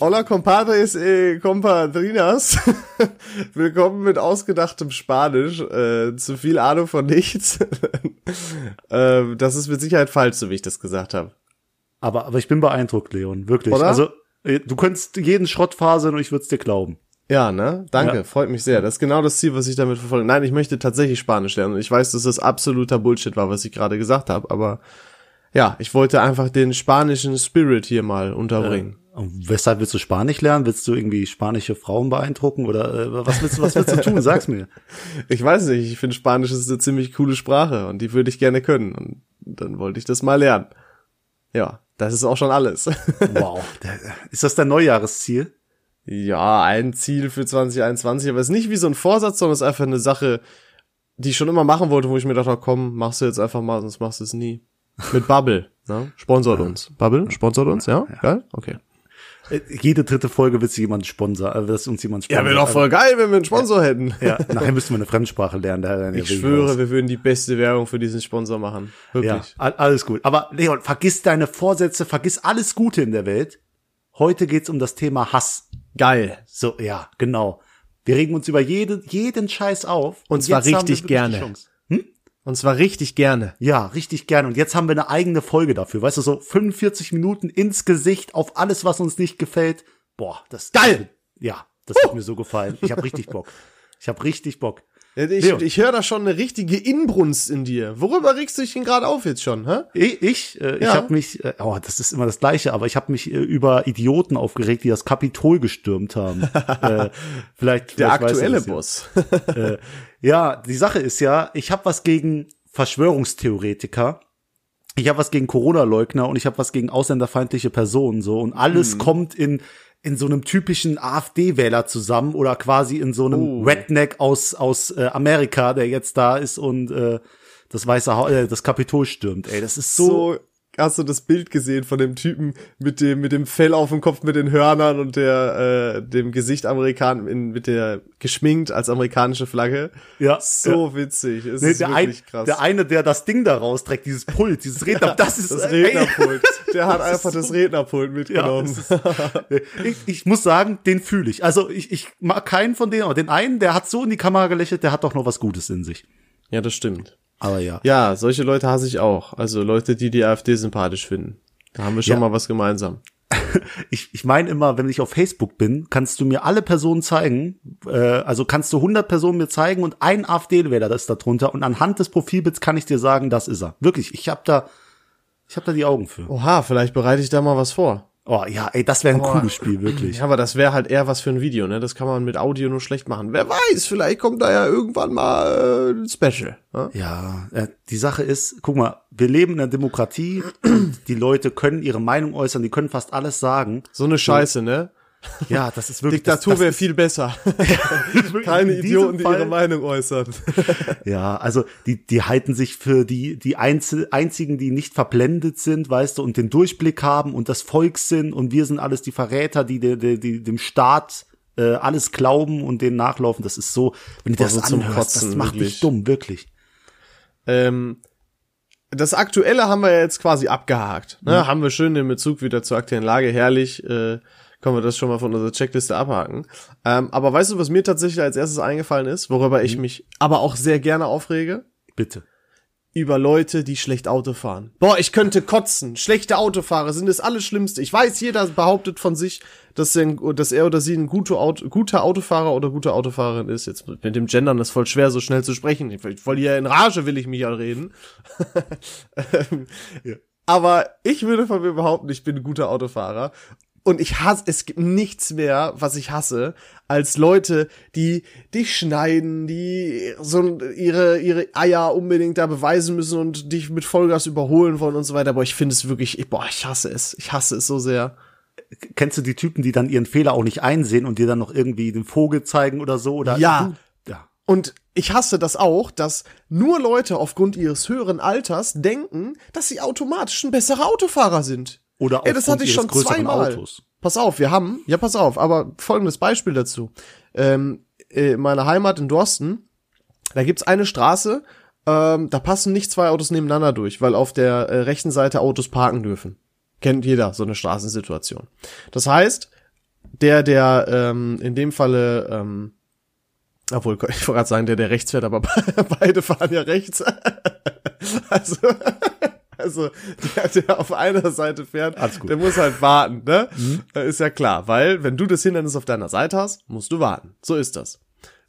Hola compadres e compadrinas. Willkommen mit ausgedachtem Spanisch. Äh, zu viel Ahnung von nichts. äh, das ist mit Sicherheit falsch, so wie ich das gesagt habe. Aber, aber ich bin beeindruckt, Leon, wirklich. Oder? Also, äh, du könntest jeden Schrott faseln und ich würde es dir glauben. Ja, ne? Danke, Ja. freut mich sehr. Das ist genau das Ziel, was ich damit verfolge. Nein, ich möchte tatsächlich Spanisch lernen. Und ich weiß, dass das absoluter Bullshit war, was ich gerade gesagt habe, aber ja, ich wollte einfach den spanischen Spirit hier mal unterbringen. Und weshalb willst du Spanisch lernen? Willst du irgendwie spanische Frauen beeindrucken oder äh, was willst du, was willst du tun? Sag's mir. Ich weiß nicht, ich finde Spanisch ist eine ziemlich coole Sprache und die würde ich gerne können. Und dann wollte ich das mal lernen. Ja, das ist auch schon alles. Wow. Ist das dein Neujahresziel? ja, ein Ziel für 2021, aber es ist nicht wie so ein Vorsatz, sondern es ist einfach eine Sache, die ich schon immer machen wollte, wo ich mir dachte, komm, machst du jetzt einfach mal, sonst machst du es nie. Mit Bubble, ne? Sponsort uns. Bubble, sponsort uns, ja? Geil? Okay. Äh, Jede dritte Folge wird sich jemand sponsor, äh, wird uns jemand Ja, sponsor. wäre doch voll geil, wenn wir einen Sponsor hätten. Ja, nachher müssten wir eine Fremdsprache lernen. Da ja Ich schwöre, raus. wir würden die beste Werbung für diesen Sponsor machen. Ja, Wirklich. a- alles gut. Aber Leon, vergiss deine Vorsätze, vergiss alles Gute in der Welt. Heute geht's um das Thema Hass. Geil. So, ja, genau. Wir regen uns über jede, jeden Scheiß auf. Und zwar haben wir richtig gerne. Chance. Und zwar richtig gerne. Ja, richtig gerne. Und jetzt haben wir eine eigene Folge dafür. Weißt du, so 45 Minuten ins Gesicht auf alles, was uns nicht gefällt. Boah, das Geil! Ja, das hat mir so gefallen. Ich habe richtig Bock. Ich habe richtig Bock. Ich, Leon. ich höre da schon eine richtige Inbrunst in dir. Worüber regst du dich denn gerade auf jetzt schon, hä? Ich, ich, äh, ich Ja. habe mich, äh, oh, das ist immer das Gleiche, aber ich habe mich äh, über Idioten aufgeregt, die das Kapitol gestürmt haben. äh, vielleicht Der vielleicht aktuelle das ja. Ja, die Sache ist ja, ich habe was gegen Verschwörungstheoretiker. Ich habe was gegen Corona-Leugner und ich habe was gegen ausländerfeindliche Personen so und alles kommt in in so einem typischen AfD-Wähler zusammen oder quasi in so einem Oh. Redneck aus aus äh, Amerika, der jetzt da ist und äh, das weiße ha äh, das Kapitol stürmt. Ey, das ist so, So, hast du das Bild gesehen von dem Typen mit dem, mit dem Fell auf dem Kopf, mit den Hörnern und der, äh, dem Gesicht Amerikan, in, mit der, geschminkt als amerikanische Flagge? ja So witzig. Es Nee, ist der, ein, wirklich krass. der eine, der das Ding da rausträgt, dieses Pult, dieses Redner, das ist das ey, Rednerpult. Der hat Das einfach das so- Rednerpult Ja, mitgenommen. ist, ich, ich muss sagen, den fühle ich. Also ich, ich mag keinen von denen, aber den einen, der hat so in die Kamera gelächelt, der hat doch noch was Gutes in sich. ja, das stimmt. Aber ja. Ja, solche Leute hasse ich auch. Also Leute, die die AfD sympathisch finden. Da haben wir schon Ja. mal was gemeinsam. Ich, ich meine immer, wenn ich auf Facebook bin, kannst du mir alle Personen zeigen, äh, also kannst du 100 Personen mir zeigen und ein AfD-Wähler ist da drunter und anhand des Profilbilds kann ich dir sagen, das ist er. Wirklich, ich habe da, ich habe da die Augen für. Oha, vielleicht bereite ich da mal was vor. Oh ja, ey, das wäre ein Aber- cooles Spiel, wirklich. Ja, aber das wäre halt eher was für ein Video, ne? Das kann man mit Audio nur schlecht machen. Wer weiß, vielleicht kommt da ja irgendwann mal äh, ein Special. Ne? Ja, äh, die Sache ist, guck mal, wir leben in einer Demokratie und die Leute können ihre Meinung äußern, die können fast alles sagen. So eine Scheiße, ne? Ja, das ist wirklich Diktatur das, wäre das viel besser. Keine Idioten, die Fall- ihre Meinung äußern. Ja, also die die halten sich für die die Einzel einzigen, die nicht verblendet sind, weißt du, und den Durchblick haben und das Volk sind und wir sind alles die Verräter, die die, die, die dem Staat äh, alles glauben und denen nachlaufen. Das ist so, wenn du das so anhörst, das Kotzen, macht wirklich. dich dumm, wirklich. ähm, das Aktuelle haben wir ja jetzt quasi abgehakt. Ne? Haben wir schön den Bezug wieder zur aktuellen Lage. Herrlich. Äh, können wir das schon mal von unserer Checkliste abhaken. Ähm, aber weißt du, was mir tatsächlich als erstes eingefallen ist, worüber ich mich aber auch sehr gerne aufrege? Bitte. über Leute, die schlecht Auto fahren. Boah, ich könnte kotzen. Schlechte Autofahrer sind das Allerschlimmste. Ich weiß, jeder behauptet von sich, dass er, dass er oder sie ein guter, Auto, guter Autofahrer oder gute Autofahrerin ist. Jetzt mit dem Gendern ist voll schwer, so schnell zu sprechen. Voll hier in Rage will ich mich ja reden. Ähm, Aber ich würde von mir behaupten, ich bin ein guter Autofahrer. Und ich hasse, es gibt nichts mehr, was ich hasse, als Leute, die dich schneiden, die so ihre, ihre Eier unbedingt da beweisen müssen und dich mit Vollgas überholen wollen und so weiter. Boah, ich finde es wirklich, ich, boah, ich hasse es. Ich hasse es so sehr. Kennst du die Typen, die dann ihren Fehler auch nicht einsehen und dir dann noch irgendwie den Vogel zeigen oder so? Oder Ja. Du, ja. Und ich hasse das auch, dass nur Leute aufgrund ihres höheren Alters denken, dass sie automatisch ein besserer Autofahrer sind. Oder Ey, das hatte ich schon zweimal. Autos. Pass auf, wir haben, ja, pass auf, aber folgendes Beispiel dazu. Ähm, in meiner Heimat in Dorsten, da gibt's eine Straße, ähm, da passen nicht zwei Autos nebeneinander durch, weil auf der äh, rechten Seite Autos parken dürfen. Kennt jeder so eine Straßensituation. Das heißt, der, der ähm, in dem Falle, ähm, obwohl, ich wollte gerade sagen, der, der rechts fährt, aber beide fahren ja rechts. also, also der, der auf einer Seite fährt, der muss halt warten, ne? Mhm. Ist ja klar, weil wenn du das Hindernis auf deiner Seite hast, musst du warten. So ist das.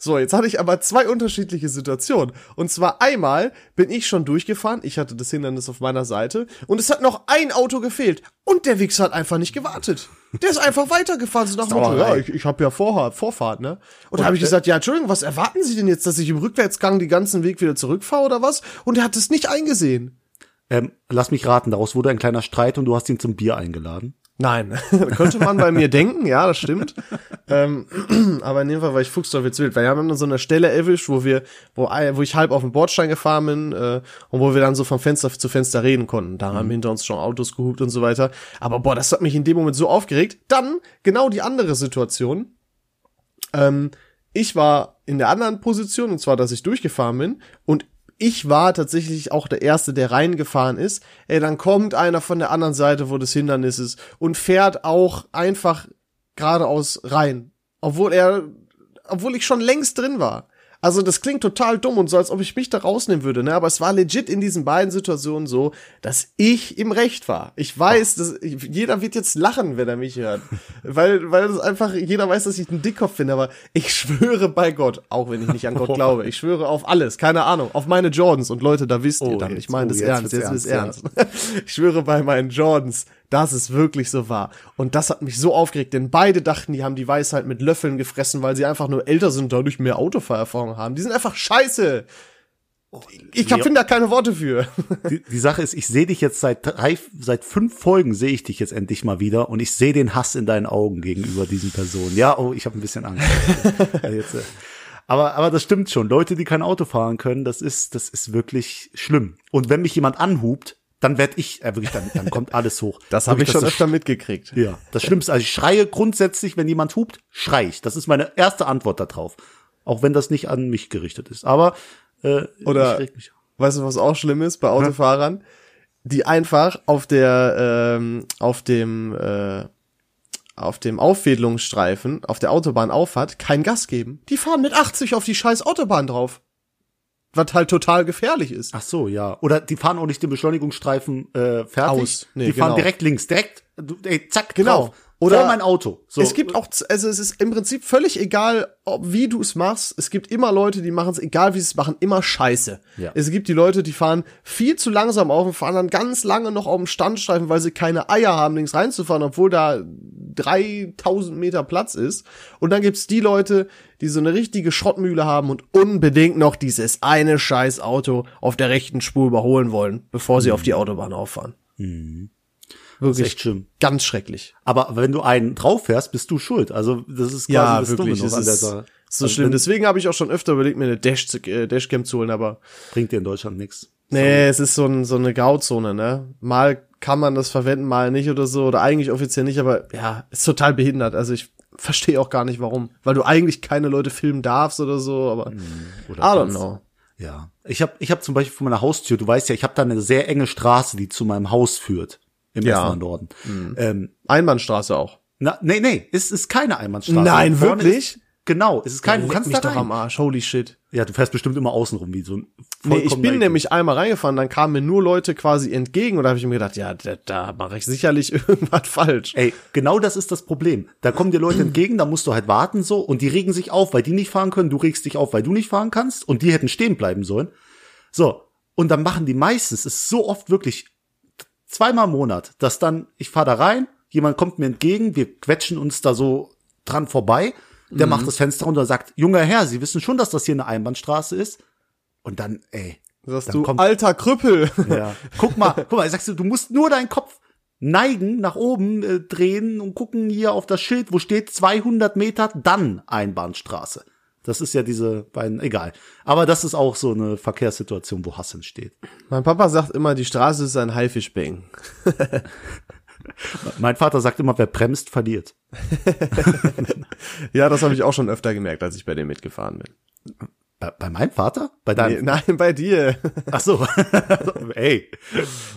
So, jetzt hatte ich aber zwei unterschiedliche Situationen. Und zwar einmal bin ich schon durchgefahren, ich hatte das Hindernis auf meiner Seite und es hat noch ein Auto gefehlt und der Wichser hat einfach nicht gewartet. Der ist einfach weitergefahren, so nach dem Motto, ja, ich, ich habe ja Vorfahrt, Vorfahrt, ne? Und, da habe ich gesagt, ja, Entschuldigung, was erwarten Sie denn jetzt, dass ich im Rückwärtsgang die ganzen Weg wieder zurückfahre oder was? Und er hat es nicht eingesehen. Ähm, lass mich raten, daraus wurde ein kleiner Streit und du hast ihn zum Bier eingeladen. Nein, könnte man bei mir denken, ja, das stimmt. ähm, aber in dem Fall war ich Fuchsteufelswild, weil wir haben dann so eine Stelle erwischt, wo wir, wo, wo ich halb auf dem Bordstein gefahren bin äh, und wo wir dann so von Fenster zu Fenster reden konnten. Da mhm. haben hinter uns schon Autos gehupt und so weiter. Aber boah, das hat mich in dem Moment so aufgeregt. Dann genau die andere Situation. Ähm, ich war in der anderen Position, und zwar, dass ich durchgefahren bin, und ich war tatsächlich auch der Erste, der reingefahren ist. Ey, dann kommt einer von der anderen Seite, wo das Hindernis ist, und fährt auch einfach geradeaus rein. Obwohl er, obwohl ich schon längst drin war. Also das klingt total dumm und so, als ob ich mich da rausnehmen würde, ne? Aber es war legit in diesen beiden Situationen so, dass ich im Recht war. Ich weiß, dass jeder wird jetzt lachen, wenn er mich hört, weil weil es einfach jeder weiß, dass ich ein Dickkopf bin. Aber ich schwöre bei Gott, auch wenn ich nicht an Gott glaube, ich schwöre auf alles, keine Ahnung, auf meine Jordans und Leute, da wisst ihr oh, dann, ich meine das oh, ernst, jetzt ist ernst. ernst. ich schwöre bei meinen Jordans, dass es wirklich so war. Und das hat mich so aufgeregt, denn beide dachten, die haben die Weisheit mit Löffeln gefressen, weil sie einfach nur älter sind, dadurch mehr Autofahrerfahrung haben. Die sind einfach scheiße. Ich hab, finde da keine Worte für. Die, die Sache ist, ich sehe dich jetzt seit drei, seit fünf Folgen sehe ich dich jetzt endlich mal wieder und ich sehe den Hass in deinen Augen gegenüber diesen Personen. Ja, oh, ich habe ein bisschen Angst. jetzt, äh, aber, aber das stimmt schon. Leute, die kein Auto fahren können, das ist, das ist wirklich schlimm. Und wenn mich jemand anhubt, dann werd ich, äh, wirklich, dann, dann kommt alles hoch. Das habe ich schon öfter mitgekriegt. Ja, das Schlimmste, also ich schreie grundsätzlich, wenn jemand hupt, schrei ich. Das ist meine erste Antwort darauf. Auch wenn das nicht an mich gerichtet ist. Aber äh, Oder, weißt du, was auch schlimm ist bei Autofahrern? Ja. Die einfach auf der, ähm, auf dem, äh, auf dem Auffädelungsstreifen, auf der Autobahnauffahrt kein Gas geben. Die fahren mit 80 auf die scheiß Autobahn drauf was halt total gefährlich ist. Ach so, ja. Oder die fahren auch nicht den Beschleunigungsstreifen äh, fertig. Aus. Nee, die genau. fahren direkt links, direkt, ey, zack, genau. Drauf. Oder Vor mein Auto. So. Es gibt auch, also es ist im Prinzip völlig egal, ob wie du es machst. Es gibt immer Leute, die machen es, egal wie sie es machen, immer scheiße. Ja. Es gibt die Leute, die fahren viel zu langsam auf und fahren dann ganz lange noch auf dem Standstreifen, weil sie keine Eier haben, links reinzufahren, obwohl da 3000 Meter Platz ist. Und dann gibt's die Leute, die so eine richtige Schrottmühle haben und unbedingt noch dieses eine scheiß Auto auf der rechten Spur überholen wollen, bevor sie mhm. auf die Autobahn auffahren. Mhm. Wirklich echt schlimm. Ganz schrecklich. Aber wenn du einen drauf fährst, bist du schuld. Also das ist quasi ja, das wirklich, Dumme noch an der Sache. So also schlimm. Deswegen habe ich auch schon öfter überlegt, mir eine Dash äh, Dashcam zu holen, aber bringt dir in Deutschland nichts. Nee, es ist so, ein, so eine Grauzone, ne? Mal kann man das verwenden, mal nicht oder so, oder eigentlich offiziell nicht, aber ja, ist total behindert. Also ich verstehe auch gar nicht warum, weil du eigentlich keine Leute filmen darfst oder so, aber hm, oder I don't know. Ja, ich habe ich hab zum Beispiel vor meiner Haustür, du weißt ja, ich habe da eine sehr enge Straße, die zu meinem Haus führt im ja. Essener Norden. Mhm. Ähm, Einbahnstraße auch. Na, nee, nee, es ist keine Einbahnstraße. Nein, wirklich? Ist, genau, es ist kein, ja, du kannst mich da rein. doch am Arsch, holy shit. Ja, du fährst bestimmt immer außenrum wie so ein Nee, ich bin nämlich einmal reingefahren, dann kamen mir nur Leute quasi entgegen und da habe ich mir gedacht, ja, da, da mache ich sicherlich irgendwas falsch. Ey, genau das ist das Problem. Da kommen dir Leute entgegen, da musst du halt warten so und die regen sich auf, weil die nicht fahren können, du regst dich auf, weil du nicht fahren kannst und die hätten stehen bleiben sollen. So, und dann machen die meistens, ist so oft wirklich zweimal im Monat, dass dann, ich fahre da rein, jemand kommt mir entgegen, wir quetschen uns da so dran vorbei, der mhm. macht das Fenster runter und sagt, junger Herr, Sie wissen schon, dass das hier eine Einbahnstraße ist? Und dann, ey. Sagst dann du, kommt, alter Krüppel. Ja. Guck mal, guck mal, sagst du, du musst nur deinen Kopf neigen, nach oben äh, drehen und gucken hier auf das Schild, wo steht 200 Meter, dann Einbahnstraße. Das ist ja diese beiden, egal. Aber das ist auch so eine Verkehrssituation, wo Hass entsteht. Mein Papa sagt immer, die Straße ist ein Haifischbecken. mein Vater sagt immer, wer bremst, verliert. ja, das habe ich auch schon öfter gemerkt, als ich bei dem mitgefahren bin. Bei, bei meinem Vater? Bei deinem? Nee, nein, bei dir. Ach so. Ey,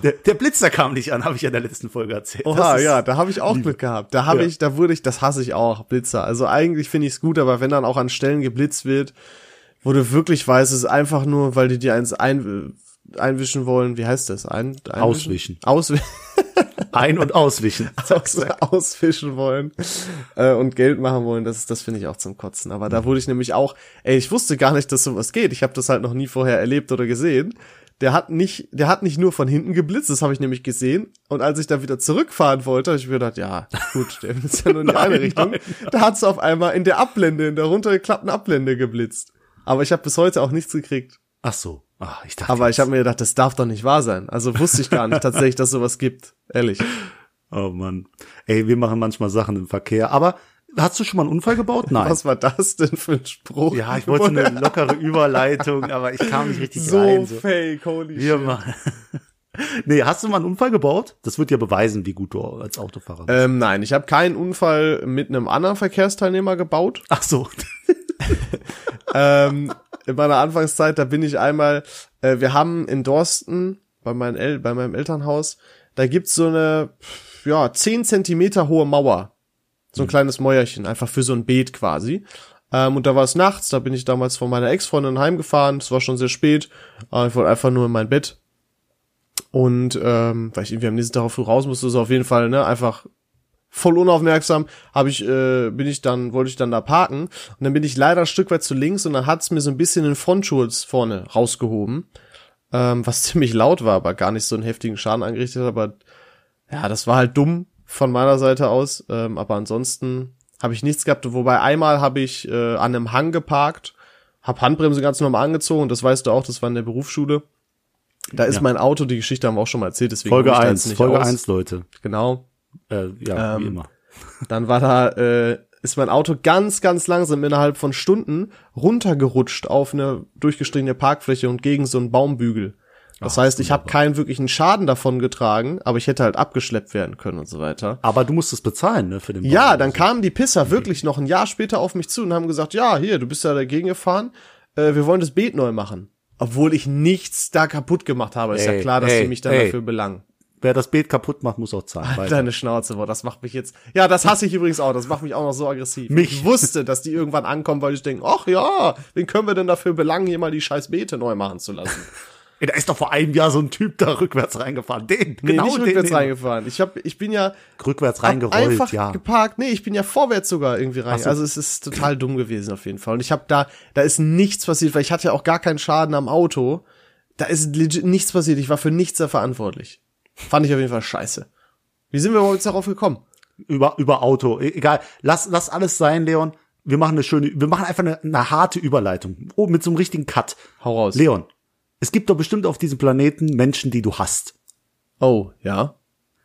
der, der Blitzer kam nicht an, habe ich ja in der letzten Folge erzählt. Oha, ja, da habe ich auch Glück gehabt. Da habe Ja. ich, da wurde ich, das hasse ich auch, Blitzer. Also eigentlich finde ich es gut, aber wenn dann auch an Stellen geblitzt wird, wo du wirklich weißt, es ist einfach nur, weil die dir eins ein, einwischen wollen, wie heißt das? Ein, einwischen? Auswischen. Auswischen. Ein- und auswischen. aus, ausfischen wollen äh, und Geld machen wollen, das, das finde ich auch zum Kotzen. Aber da wurde ich nämlich auch, ey, ich wusste gar nicht, dass sowas geht. Ich habe das halt noch nie vorher erlebt oder gesehen. Der hat nicht, der hat nicht nur von hinten geblitzt, das habe ich nämlich gesehen. Und als ich dann wieder zurückfahren wollte, habe ich mir gedacht, ja, gut, der blitzt ja nur in die eine Nein, Richtung. nein. Da hat's auf einmal in der Ablende, in der runtergeklappten Ablende geblitzt. Aber ich habe bis heute auch nichts gekriegt. Ach so. Ah, ich dachte. Aber ich habe mir gedacht, das darf doch nicht wahr sein. Also wusste ich gar nicht tatsächlich, dass sowas gibt. Ehrlich. Oh Mann. Ey, wir machen manchmal Sachen im Verkehr. Aber hast du schon mal einen Unfall gebaut? Nein. Was war das denn für ein Spruch? Ja, ich wollte eine lockere Überleitung, aber ich kam nicht richtig so rein. So. fake, holy Wir shit. machen. Nee, hast du mal einen Unfall gebaut? Das wird ja beweisen, wie gut du als Autofahrer bist. Ähm, nein, ich habe keinen Unfall mit einem anderen Verkehrsteilnehmer gebaut. Ach so. ähm, in meiner Anfangszeit, da bin ich einmal, äh, wir haben in Dorsten bei, meinen El bei meinem Elternhaus, da gibt's so eine, ja, 10 Zentimeter hohe Mauer. So ein kleines Mäuerchen, einfach für so ein Beet quasi. Ähm, und da war es nachts, da bin ich damals von meiner Ex-Freundin heimgefahren, es war schon sehr spät, äh, ich wollte einfach nur in mein Bett. Und ähm, weil ich irgendwie am nächsten Tag früh raus musste, so auf jeden Fall, ne, einfach voll unaufmerksam, habe ich, äh, bin ich dann, wollte ich dann da parken und dann bin ich leider ein Stück weit zu links und dann hat's mir so ein bisschen den Frontschutz vorne rausgehoben, ähm, was ziemlich laut war, aber gar nicht so einen heftigen Schaden angerichtet hat, aber ja, das war halt dumm von meiner Seite aus, ähm, aber ansonsten habe ich nichts gehabt, wobei einmal habe ich äh, an einem Hang geparkt, hab Handbremse ganz normal angezogen und das weißt du auch, das war in der Berufsschule. Da ist Ja. mein Auto, die Geschichte haben wir auch schon mal erzählt, deswegen Folge hol ich da jetzt 1, nicht Folge aus. 1, Leute. Genau. Äh, ja, wie Ähm, immer. Dann war da, äh, ist mein Auto ganz, ganz langsam innerhalb von Stunden runtergerutscht auf eine durchgestrichene Parkfläche und gegen so einen Baumbügel. Das Ach, heißt, ich habe keinen wirklichen Schaden davon getragen, aber ich hätte halt abgeschleppt werden können und so weiter. Aber du musst es bezahlen, ne, für den Ja, Bau. dann kamen die Pisser wirklich noch ein Jahr später auf mich zu und haben gesagt, ja, hier, du bist ja dagegen gefahren, äh, wir wollen das Beet neu machen. Obwohl ich nichts da kaputt gemacht habe. Ist ja Ey, klar, dass ey, die mich dann ey. dafür belangen. Wer das Beet kaputt macht, muss auch zahlen. Weiter. Deine Schnauze, boah, das macht mich jetzt. Ja, das hasse ich übrigens auch. Das macht mich auch noch so aggressiv. Mich. Ich wusste, dass die irgendwann ankommen, weil ich denke, ach ja, wen können wir denn dafür belangen, hier mal die scheiß Beete neu machen zu lassen? Ey, da ist doch vor einem Jahr so ein Typ da rückwärts reingefahren. Den, Nee, genau nicht den. rückwärts den. reingefahren. Ich hab, ich bin ja Rückwärts reingerollt, einfach ja. geparkt. Nee, ich bin ja vorwärts sogar irgendwie rein. so. Also es ist total dumm gewesen auf jeden Fall. Und ich habe da, da ist nichts passiert, weil ich hatte ja auch gar keinen Schaden am Auto. Da ist legit nichts passiert. Ich war für nichts da verantwortlich. Fand ich auf jeden Fall scheiße. Wie sind wir überhaupt jetzt darauf gekommen? Über, über Auto. E- Egal. Lass, lass alles sein, Leon. Wir machen eine schöne, wir machen einfach eine, eine harte Überleitung. Oh, mit so einem richtigen Cut. Hau raus. Leon, es gibt doch bestimmt auf diesem Planeten Menschen, die du hast. Oh, ja.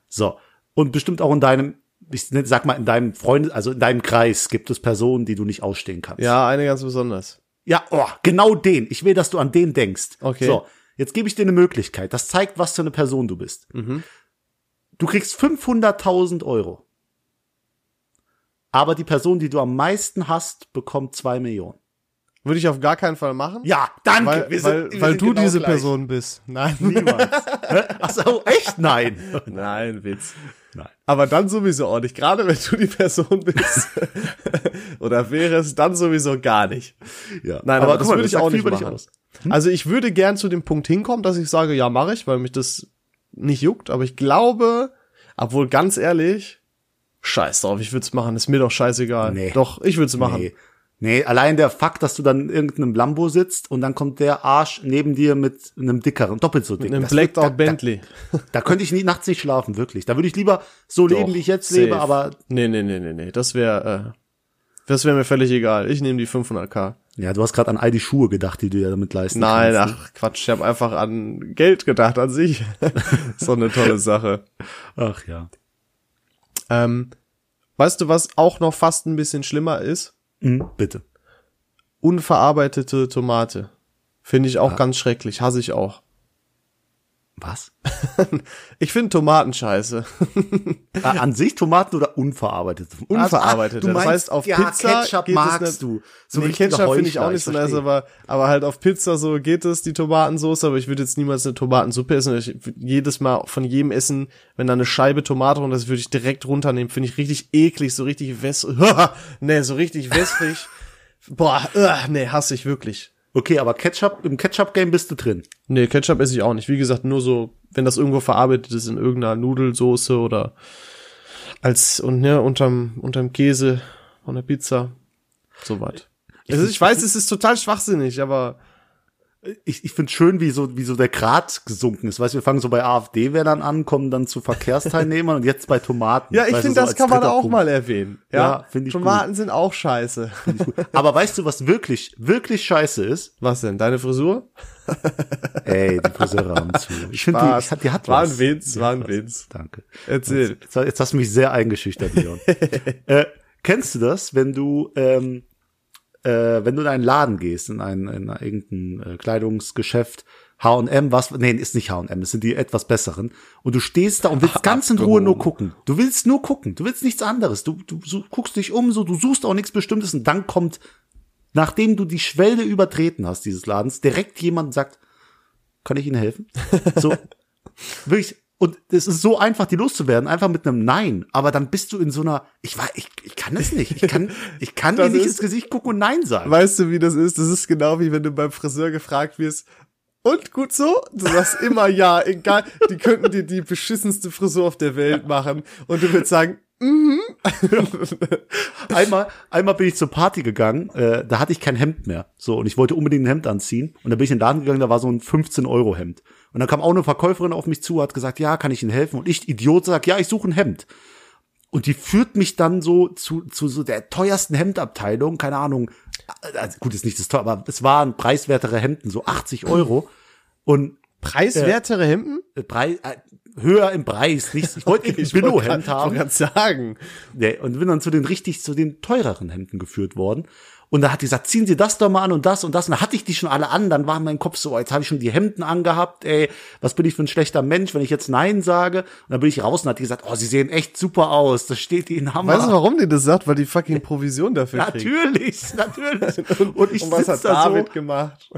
So. Und bestimmt auch in deinem, ich sag mal, in deinem Freund, also in deinem Kreis gibt es Personen, die du nicht ausstehen kannst. Ja, eine ganz besonders. Ja, oh, genau den. Ich will, dass du an den denkst. Okay. So, jetzt gebe ich dir eine Möglichkeit. Das zeigt, was für eine Person du bist. Du kriegst 500.000 Euro. Aber die Person, die du am meisten hast, bekommt zwei Millionen. Würde ich auf gar keinen Fall machen. Ja, danke. Weil, Wir sind- weil, wir weil du genau diese gleich. Person bist. Nein. Niemals. Ach so, echt? Nein. Nein, Witz. Nein. Aber dann sowieso auch nicht. Gerade wenn du die Person bist. oder wärst, dann sowieso gar nicht. Ja. Nein, aber, das guck mal, würde ich auch nicht machen. Aus. Also ich würde gern zu dem Punkt hinkommen, dass ich sage, ja, mache ich, weil mich das nicht juckt. Aber ich glaube, obwohl ganz ehrlich, scheiß drauf, ich würde es machen. Ist mir doch scheißegal. Nee. Doch, ich würde es machen. Nee. Nee, allein der Fakt, dass du dann in irgendeinem Lambo sitzt und dann kommt der Arsch neben dir mit einem dickeren, doppelt so dick. Mit einem Das wird- Blacked Out da, Bentley. Da, da könnte ich nie, nachts nicht schlafen, wirklich. Da würde ich lieber so leben, Doch, wie ich jetzt safe. lebe, aber Nee, nee, nee, nee, nee. Das wäre, äh, das wäre mir völlig egal. Ich nehme die 500k. Ja, du hast gerade an all die Schuhe gedacht, die du dir damit leisten Nein, kannst. ne? ach Quatsch, ich habe einfach an Geld gedacht an sich. so eine tolle Sache. Ach ja. Ähm, weißt du, was auch noch fast ein bisschen schlimmer ist? Mhm, bitte. Unverarbeitete Tomate. Finde ich auch ganz schrecklich, hasse ich auch. Was? Ich finde Tomaten scheiße. Äh, An sich Tomaten oder unverarbeitet? Unverarbeitet. Ah, du das meinst, heißt, auf ja, Pizza Ketchup geht es magst nicht- du. So nee, Ketchup finde ich auch nicht so nice, aber, aber halt auf Pizza so geht es, die Tomatensauce, aber ich würde jetzt niemals eine Tomatensuppe essen. Ich jedes Mal von jedem Essen, wenn da eine Scheibe Tomate und das würde ich direkt runternehmen, finde ich richtig eklig, so richtig wäss, nee, so richtig wässrig. Boah, uh, nee, hasse ich wirklich. Okay, aber Ketchup, im Ketchup-Game bist du drin. Nee, Ketchup esse ich auch nicht. Wie gesagt, nur so, wenn das irgendwo verarbeitet ist in irgendeiner Nudelsoße oder als und ne, unterm, unterm Käse von der Pizza. So was. Also ich weiß, es ist total schwachsinnig, aber Ich, ich finde schön, wie so, wie so der Grad gesunken ist. Weißt du, wir fangen so bei AfD-Wählern an, kommen dann zu Verkehrsteilnehmern und jetzt bei Tomaten. ja, ich finde, so das kann man auch Punkt. mal erwähnen. Ja, Ja, finde ich Tomaten sind auch scheiße. Aber weißt du, was wirklich, wirklich scheiße ist? Was denn? Deine Frisur? Ey, die Friseure haben zu. Ich finde, die, ich hat, die hat War was. ein Witz, war ein. Witz. Danke. Erzähl. Jetzt, jetzt hast du mich sehr eingeschüchtert, Leon. äh, kennst du das, wenn du, ähm, äh, wenn du in einen Laden gehst, in ein, in irgendein äh, Kleidungsgeschäft, H&M, was, nee, ist nicht H&M, es sind die etwas besseren. Und du stehst da und willst ganz in Ruhe nur gucken. Du willst nur gucken. Du willst nichts anderes. Du, du so, guckst dich um, so, du suchst auch nichts Bestimmtes und dann kommt, nachdem du die Schwelle übertreten hast, dieses Ladens, direkt jemand sagt, kann ich Ihnen helfen? So, wirklich, und es ist so einfach, die loszuwerden, einfach mit einem Nein. Aber dann bist du in so einer, ich weiß, ich, ich kann das nicht. Ich kann, ich kann dir nicht ist- ins Gesicht gucken und Nein sagen. Weißt du, wie das ist? Das ist genau wie wenn du beim Friseur gefragt wirst, und gut so? Du sagst immer ja, egal. Die könnten dir die beschissenste Frisur auf der Welt machen. Und du würdest sagen, einmal, einmal bin ich zur Party gegangen, äh, da hatte ich kein Hemd mehr. So, und ich wollte unbedingt ein Hemd anziehen. Und dann bin ich in den Laden gegangen, da war so ein 15-Euro-Hemd. Und dann kam auch eine Verkäuferin auf mich zu, hat gesagt, ja, kann ich Ihnen helfen? Und ich, Idiot, sag, ja, ich suche ein Hemd. Und die führt mich dann so zu, zu so der teuersten Hemdabteilung, keine Ahnung. Also gut, ist nicht das teuer, aber es waren preiswertere Hemden, so 80 Euro. Und preiswertere Hemden? äh, Preis, äh, höher im Preis, nicht, ich wollte ein Billo-Hemd haben. Ich sagen. Nee, und bin dann zu den richtig, zu den teureren Hemden geführt worden. Und da hat die gesagt, ziehen Sie das doch mal an und das und das. Und da hatte ich die schon alle an. Dann war mein Kopf so, jetzt habe ich schon die Hemden angehabt. Ey, was bin ich für ein schlechter Mensch, wenn ich jetzt Nein sage? Und dann bin ich raus und hat die gesagt, oh, Sie sehen echt super aus. Das steht Ihnen Hammer. Weißt du, warum die das sagt? Weil die fucking Provision dafür kriegt. Natürlich, natürlich. Und ich Und was hat da David so. gemacht?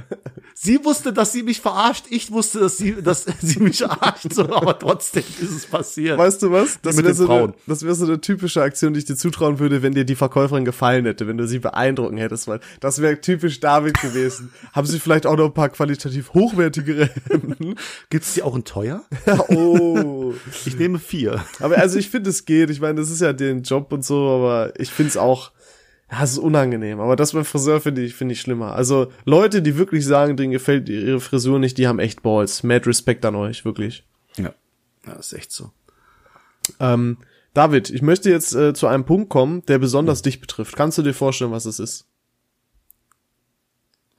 Sie wusste, dass sie mich verarscht. Ich wusste, dass sie, dass sie mich verarscht. So, aber trotzdem ist es passiert. Weißt du was? Das wäre so, eine, das wär so eine typische Aktion, die ich dir zutrauen würde, wenn dir die Verkäuferin gefallen hätte, wenn du sie beeindrucken hättest. Weil das wäre typisch David gewesen. Haben sie vielleicht auch noch ein paar qualitativ hochwertigere Hemden? Gibt's die auch in teuer? oh. Ich nehme vier. Aber also ich finde, es geht. Ich meine, das ist ja den Job und so, aber ich finde es auch, ja, es ist unangenehm. Aber das beim Friseur finde ich, finde ich schlimmer. Also Leute, die wirklich sagen, denen gefällt ihre Frisur nicht, die haben echt Balls. Mad Respekt an euch, wirklich. Ja. Ja, ist echt so. Ähm, David, ich möchte jetzt äh, zu einem Punkt kommen, der besonders dich betrifft. Kannst du dir vorstellen, was es ist?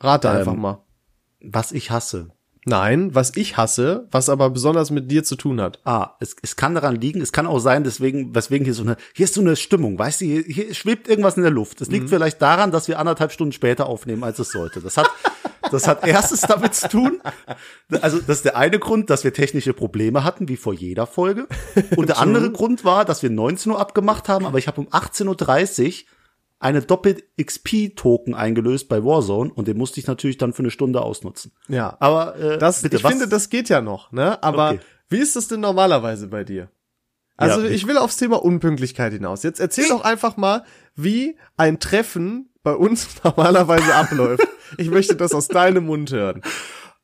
Rate Ähm, einfach mal. Was ich hasse. Nein, was ich hasse, was aber besonders mit dir zu tun hat. Ah, es, es kann daran liegen, es kann auch sein, deswegen, weswegen hier so eine, hier ist so eine Stimmung, weißt du, hier, hier schwebt irgendwas in der Luft. Es liegt vielleicht daran, dass wir anderthalb Stunden später aufnehmen, als es sollte. Das hat, das hat erstens damit zu tun, also das ist der eine Grund, dass wir technische Probleme hatten, wie vor jeder Folge. Und der andere Grund war, dass wir 19 Uhr abgemacht haben, aber ich habe um 18.30 Uhr eine Doppel-XP-Token eingelöst bei Warzone und den musste ich natürlich dann für eine Stunde ausnutzen. Ja. Aber äh, Das, bitte, ich was? finde, das geht ja noch, ne? Aber Okay. wie ist das denn normalerweise bei dir? Also Ja, ich will aufs Thema Unpünktlichkeit hinaus. Jetzt erzähl doch einfach mal, wie ein Treffen bei uns normalerweise abläuft. Ich möchte das aus deinem Mund hören.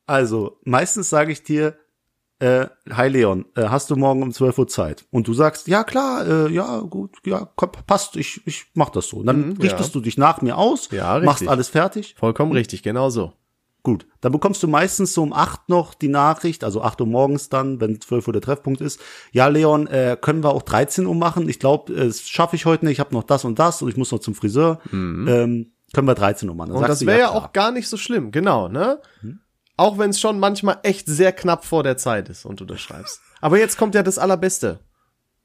Also, meistens sage ich dir, äh, hi Leon, äh, hast du morgen um 12 Uhr Zeit? Und du sagst, ja klar, äh, ja gut, ja komm, passt, ich, ich mach das so. Und dann Mhm, richtest ja. du dich nach mir aus, Ja, machst alles fertig. Vollkommen richtig, genau so. Gut, dann bekommst du meistens so um 8 noch die Nachricht, also 8 Uhr morgens dann, wenn 12 Uhr der Treffpunkt ist. Ja, Leon, äh, können wir auch 13 Uhr machen? Ich glaube, das schaffe ich heute nicht, ich habe noch das und das und ich muss noch zum Friseur. Ähm, können wir 13 Uhr machen? Dann Mhm. Und das wäre ja klar. auch gar nicht so schlimm, genau, ne? Auch wenn es schon manchmal echt sehr knapp vor der Zeit ist und du das schreibst. Aber jetzt kommt ja das Allerbeste.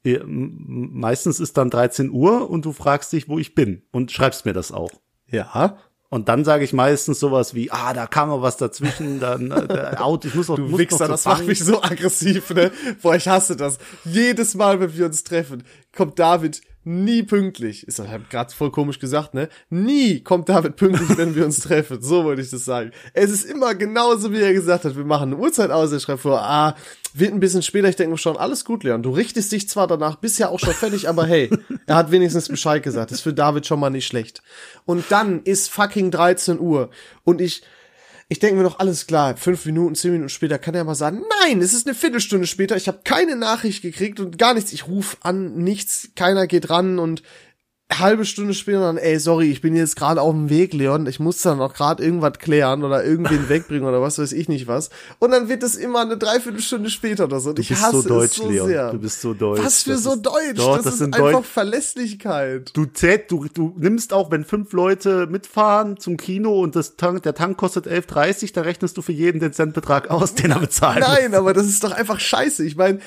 Ja, Meistens ist dann 13 Uhr und du fragst dich, wo ich bin und schreibst mir das auch. Ja. Und dann sage ich meistens sowas wie, ah, da kam mal was dazwischen, dann äh, der Auto, ich muss noch, Du muss Wichser, noch das macht mich so aggressiv, ne? Boah, ich hasse das. Jedes Mal, wenn wir uns treffen, kommt David nie pünktlich. Ist, hab grad voll komisch gesagt, ne? Nie kommt David pünktlich, wenn wir uns treffen. So wollte ich das sagen. Es ist immer genauso, wie er gesagt hat. Wir machen eine Uhrzeit aus, er schreibt vor, ah, wird ein bisschen später. Ich denke mir schon, alles gut, Leon. Du richtest dich zwar danach, bist ja auch schon fertig, aber hey, er hat wenigstens Bescheid gesagt. Das ist für David schon mal nicht schlecht. Und dann ist fucking 13 Uhr und ich, ich denke mir noch, alles klar, fünf Minuten, zehn Minuten später kann er mal sagen, nein, es ist eine Viertelstunde später, ich habe keine Nachricht gekriegt und gar nichts. Ich rufe an, nichts, keiner geht ran und halbe Stunde später dann, ey, sorry, ich bin jetzt gerade auf dem Weg, Leon, ich muss dann noch gerade irgendwas klären oder irgendwen wegbringen oder was weiß ich nicht was. Und dann wird es immer eine Dreiviertelstunde später oder so. Und Du ich bist hasse so deutsch, so Leon. sehr. Du bist so deutsch. was für Das so ist- deutsch? Doch, das, das ist einfach Deutsch. Verlässlichkeit. Du zählt, du, du nimmst auch, wenn fünf Leute mitfahren zum Kino und das Tank, der Tank kostet 11,30, da rechnest du für jeden den Centbetrag aus, den er bezahlt. Nein, aber das ist doch einfach scheiße. Ich meine,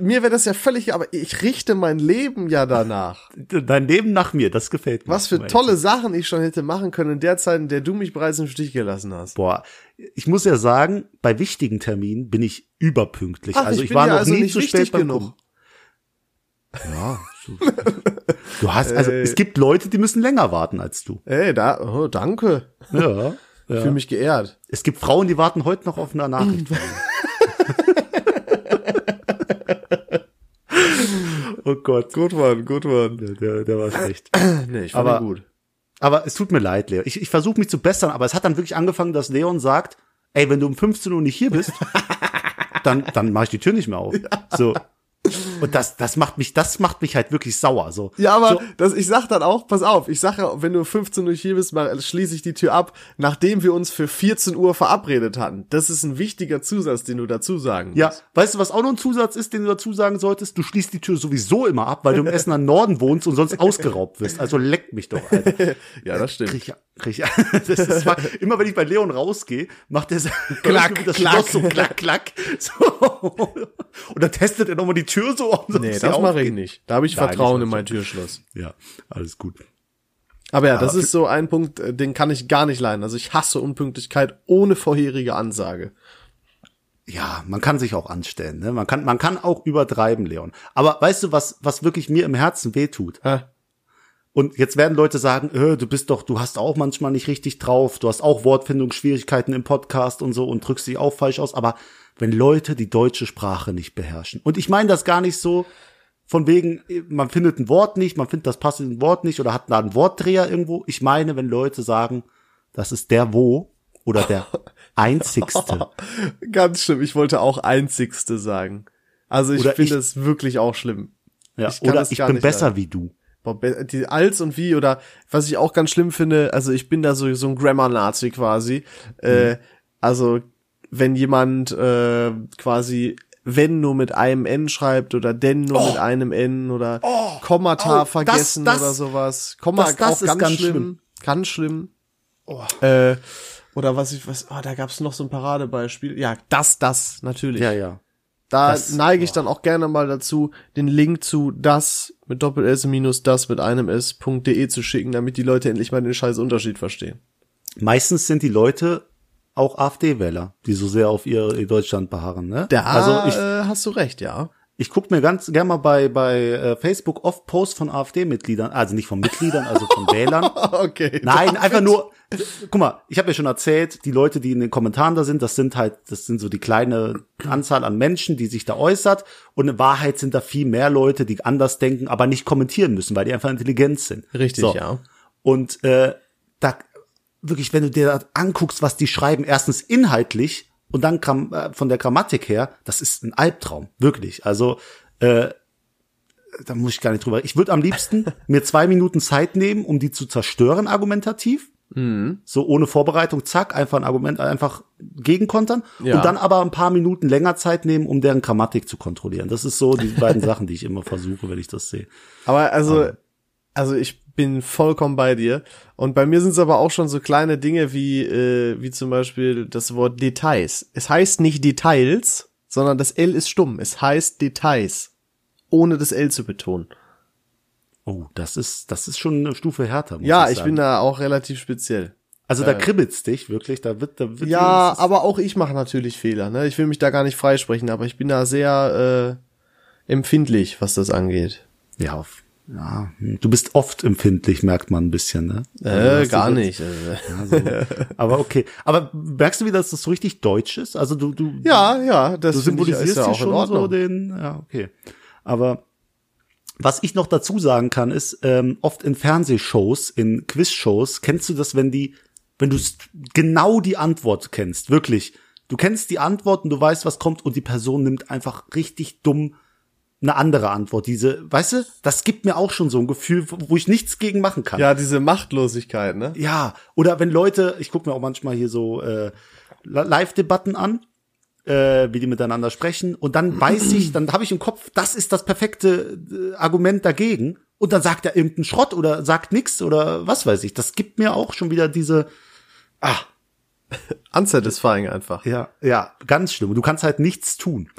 mir wäre das ja völlig, aber ich richte mein Leben ja danach. Dein Leben nach mir, das gefällt mir. Was für tolle Sachen ich schon hätte machen können in der Zeit, in der du mich bereits im Stich gelassen hast. Boah, ich muss ja sagen, bei wichtigen Terminen bin ich überpünktlich. Ach, also ich ich, war ja noch also nie nicht zu spät beim genug. Ja, du hast also Ey. es gibt Leute, die müssen länger warten als du. Ey, da, oh, danke. Ja. Ich ja. fühle mich geehrt. Es gibt Frauen, die warten heute noch auf eine Nachricht. oh Gott, Gut, Mann, gut, Mann. der, der, der war schlecht. Nee, ich fand Aber- ihn gut. Aber es tut mir leid, Leo. Ich, ich versuche mich zu bessern, aber es hat dann wirklich angefangen, dass Leon sagt, ey, wenn du um 15 Uhr nicht hier bist, dann, dann mache ich die Tür nicht mehr auf. So. Und das, das macht mich, das macht mich halt wirklich sauer. So. Ja, aber so, das, ich sag dann auch, pass auf, ich sage, wenn du 15 Uhr hier bist, mal schließe ich die Tür ab, nachdem wir uns für 14 Uhr verabredet hatten. Das ist ein wichtiger Zusatz, den du dazu sagen ja, musst. weißt du, was auch noch ein Zusatz ist, den du dazu sagen solltest? Du schließt die Tür sowieso immer ab, weil du im Essener Norden wohnst und sonst ausgeraubt wirst. Also leck mich doch, Alter. Ja, das stimmt. Krieg ist, zwar- immer wenn ich bei Leon rausgehe, macht er so, Klack, das klack. Schloss so klack, klack. So. Und dann testet er nochmal die Tür so, ob Nee, das mache ich nicht. Da habe ich Nein, Vertrauen ich in mein Türschloss. Ja, alles gut. Aber ja, das ist so ein Punkt, äh, den kann ich gar nicht leiden. Also ich hasse Unpünktlichkeit ohne vorherige Ansage. Ja, man kann sich auch anstellen, ne? Man kann, man kann auch übertreiben, Leon. Aber weißt du, was, was wirklich mir im Herzen wehtut? Hä? Und jetzt werden Leute sagen, äh, du bist doch, du hast auch manchmal nicht richtig drauf, du hast auch Wortfindungsschwierigkeiten im Podcast und so und drückst dich auch falsch aus. Aber wenn Leute die deutsche Sprache nicht beherrschen, und ich meine das gar nicht so von wegen, man findet ein Wort nicht, man findet das passende Wort nicht oder hat da einen Wortdreher irgendwo. Ich meine, wenn Leute sagen, das ist der wo oder der einzigste. Ganz schlimm. Ich wollte auch einzigste sagen. Also ich Oder finde ich- es wirklich auch schlimm. Ja, Ich oder ich bin besser leiden. wie du. Boah, Die als und wie oder was ich auch ganz schlimm finde, also ich bin da so, so ein Grammar-Nazi quasi. Äh, also wenn jemand äh, quasi wenn nur mit einem N schreibt oder denn nur mit einem N oder Kommata oh, das- vergessen das- oder sowas. Komma das- das auch ist ganz, ganz schlimm. schlimm. Ganz schlimm. Oh. Äh, oder was ich, was, oh, da gab's noch so ein Paradebeispiel. Ja, das, das, natürlich. Ja, ja. Da Das- neige ich dann auch gerne mal dazu, den Link zu das mit Doppel S minus das mit einem S.de zu schicken, damit die Leute endlich mal den scheiß Unterschied verstehen. Meistens sind die Leute auch AfD-Wähler, die so sehr auf ihr, ihr Deutschland beharren, ne? Da also ich, äh, hast du recht, ja. Ich guck mir ganz gern mal bei, bei äh, Facebook oft Posts von AfD-Mitgliedern, also nicht von Mitgliedern, also von Wählern. Okay. Nein, einfach nur, guck mal, ich habe ja schon erzählt, die Leute, die in den Kommentaren da sind, das sind halt, das sind so die kleine Anzahl an Menschen, die sich da äußert. Und in Wahrheit sind da viel mehr Leute, die anders denken, aber nicht kommentieren müssen, weil die einfach intelligent sind. Richtig, So. ja. Und äh, da wirklich, wenn du dir das anguckst, was die schreiben, erstens inhaltlich und dann Gram äh, von der Grammatik her, das ist ein Albtraum, wirklich. Also äh, da muss ich gar nicht drüber. Ich würde am liebsten mir zwei Minuten Zeit nehmen, um die zu zerstören, argumentativ. Mhm. So ohne Vorbereitung, zack, einfach ein Argument, einfach gegenkontern Ja. und dann aber ein paar Minuten länger Zeit nehmen, um deren Grammatik zu kontrollieren. Das ist so die beiden Sachen, die ich immer versuche, wenn ich das sehe. Aber also, also ich bin vollkommen bei dir. Und bei mir sind es aber auch schon so kleine Dinge wie, äh, wie zum Beispiel das Wort Details. Es heißt nicht Details, sondern das L ist stumm. Es heißt Details. Ohne das L zu betonen. Oh, das ist, das ist schon eine Stufe härter. Muss Ja, ich ich bin da auch relativ speziell. Also da kribbelt's dich wirklich, da wird, da wird Ja, aber auch ich mache natürlich Fehler. Ne? Ich will mich da gar nicht freisprechen, aber ich bin da sehr äh, empfindlich, was das angeht. ja, auf, ja, hm, du bist oft empfindlich, merkt man ein bisschen, ne? Also Äh, gar nicht. Äh. Also, aber okay. Aber merkst du wieder, dass das so richtig deutsch ist? Also du, du, Ja, ja, das du symbolisierst ist ja schon so den, ja, okay. Aber was ich noch dazu sagen kann, ist, ähm, oft in Fernsehshows, in Quizshows, kennst du das, wenn die, wenn du genau die Antwort kennst, wirklich. Du kennst die Antwort und du weißt, was kommt und die Person nimmt einfach richtig dumm eine andere Antwort. Diese, weißt du, das gibt mir auch schon so ein Gefühl, wo ich nichts gegen machen kann. Ja, diese Machtlosigkeit, ne? Ja, oder wenn Leute, ich gucke mir auch manchmal hier so äh, Li- Live-Debatten an, äh, wie die miteinander sprechen, und dann weiß ich, dann habe ich im Kopf, das ist das perfekte äh, Argument dagegen, und dann sagt er irgendeinen Schrott oder sagt nix oder was weiß ich. Das gibt mir auch schon wieder diese, ah, Unsatisfying einfach. ja, ja, ganz schlimm. Und du kannst halt nichts tun.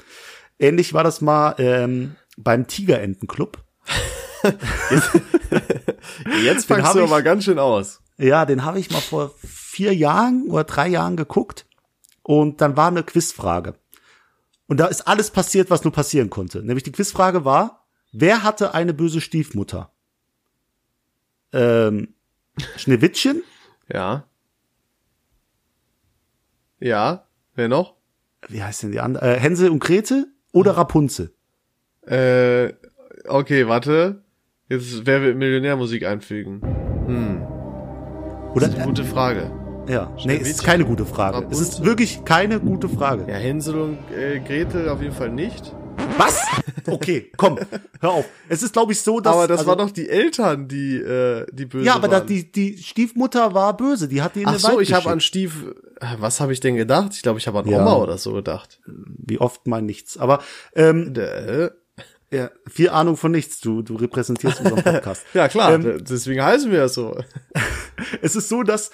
Ähnlich war das mal ähm, beim Tigerentenclub. Jetzt Den fangst du ich- aber ganz schön aus. Ja, den habe ich mal vor vier Jahren oder drei Jahren geguckt und dann war eine Quizfrage. Und da ist alles passiert, was nur passieren konnte. Nämlich die Quizfrage war, wer hatte eine böse Stiefmutter? Ähm, Schneewittchen? Ja. Ja. Wer noch? Wie heißt denn die andere? Äh, Hänsel und Grete oder Rapunzel? Äh, okay, warte. Jetzt wer wird Millionärmusik einfügen? Hm, Oder? das ist eine gute Frage. Ja, nee, es ist keine gute Frage. Es ist Rapunzel? wirklich keine gute Frage. Ja, Hänsel und äh, Gretel auf jeden Fall nicht. Was? Okay, komm, hör auf. Es ist, glaube ich, so, dass. aber das also, waren doch die Eltern, die äh, die böse Ja, aber waren. die, die Stiefmutter war böse, die hat die in Ach so, ich habe an Stief. Was habe ich denn gedacht? Ich glaube, ich habe an Ja. Oma oder so gedacht. wie oft mal nichts. Aber ähm, Äh, ja, viel Ahnung von nichts. Du, du repräsentierst unseren Podcast. ja klar, Ähm, deswegen heißen wir ja so. es ist so, dass